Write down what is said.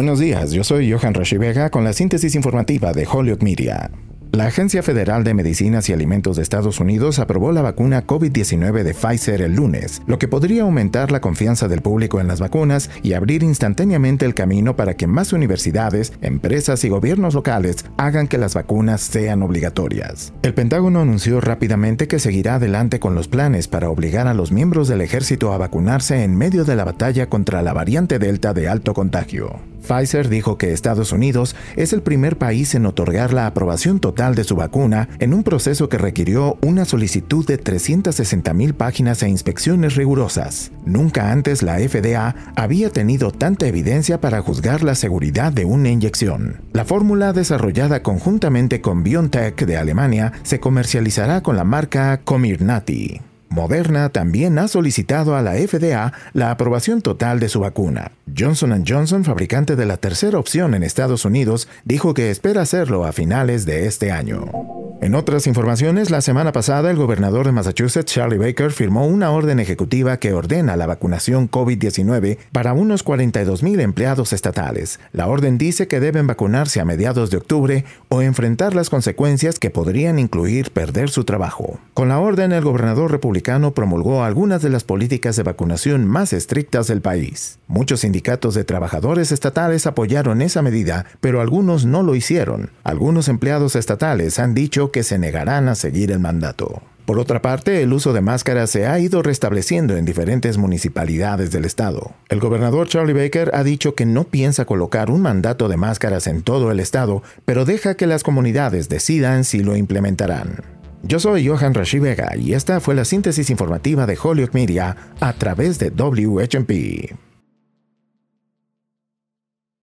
Buenos días, yo soy Johan Rashi Vega con la síntesis informativa de Hollywood Media. La Agencia Federal de Medicinas y Alimentos de Estados Unidos aprobó la vacuna COVID-19 de Pfizer el lunes, lo que podría aumentar la confianza del público en las vacunas y abrir instantáneamente el camino para que más universidades, empresas y gobiernos locales hagan que las vacunas sean obligatorias. El Pentágono anunció rápidamente que seguirá adelante con los planes para obligar a los miembros del ejército a vacunarse en medio de la batalla contra la variante Delta de alto contagio. Pfizer dijo que Estados Unidos es el primer país en otorgar la aprobación total de su vacuna en un proceso que requirió una solicitud de 360.000 páginas e inspecciones rigurosas. Nunca antes la FDA había tenido tanta evidencia para juzgar la seguridad de una inyección. La fórmula desarrollada conjuntamente con BioNTech de Alemania se comercializará con la marca Comirnaty. Moderna también ha solicitado a la FDA la aprobación total de su vacuna. Johnson Johnson, fabricante de la tercera opción en Estados Unidos, dijo que espera hacerlo a finales de este año. En otras informaciones, la semana pasada el gobernador de Massachusetts, Charlie Baker, firmó una orden ejecutiva que ordena la vacunación COVID-19 para unos 42.000 empleados estatales. La orden dice que deben vacunarse a mediados de octubre o enfrentar las consecuencias que podrían incluir perder su trabajo. Con la orden, el gobernador republicano promulgó algunas de las políticas de vacunación más estrictas del país. Muchos sindicatos de trabajadores estatales apoyaron esa medida, pero algunos no lo hicieron. Algunos empleados estatales han dicho que se negarán a seguir el mandato. Por otra parte, el uso de máscaras se ha ido restableciendo en diferentes municipalidades del estado. El gobernador Charlie Baker ha dicho que no piensa colocar un mandato de máscaras en todo el estado, pero deja que las comunidades decidan si lo implementarán. Yo soy Johan Rashi Vega y esta fue la síntesis informativa de Holyoke Media a través de WHMP.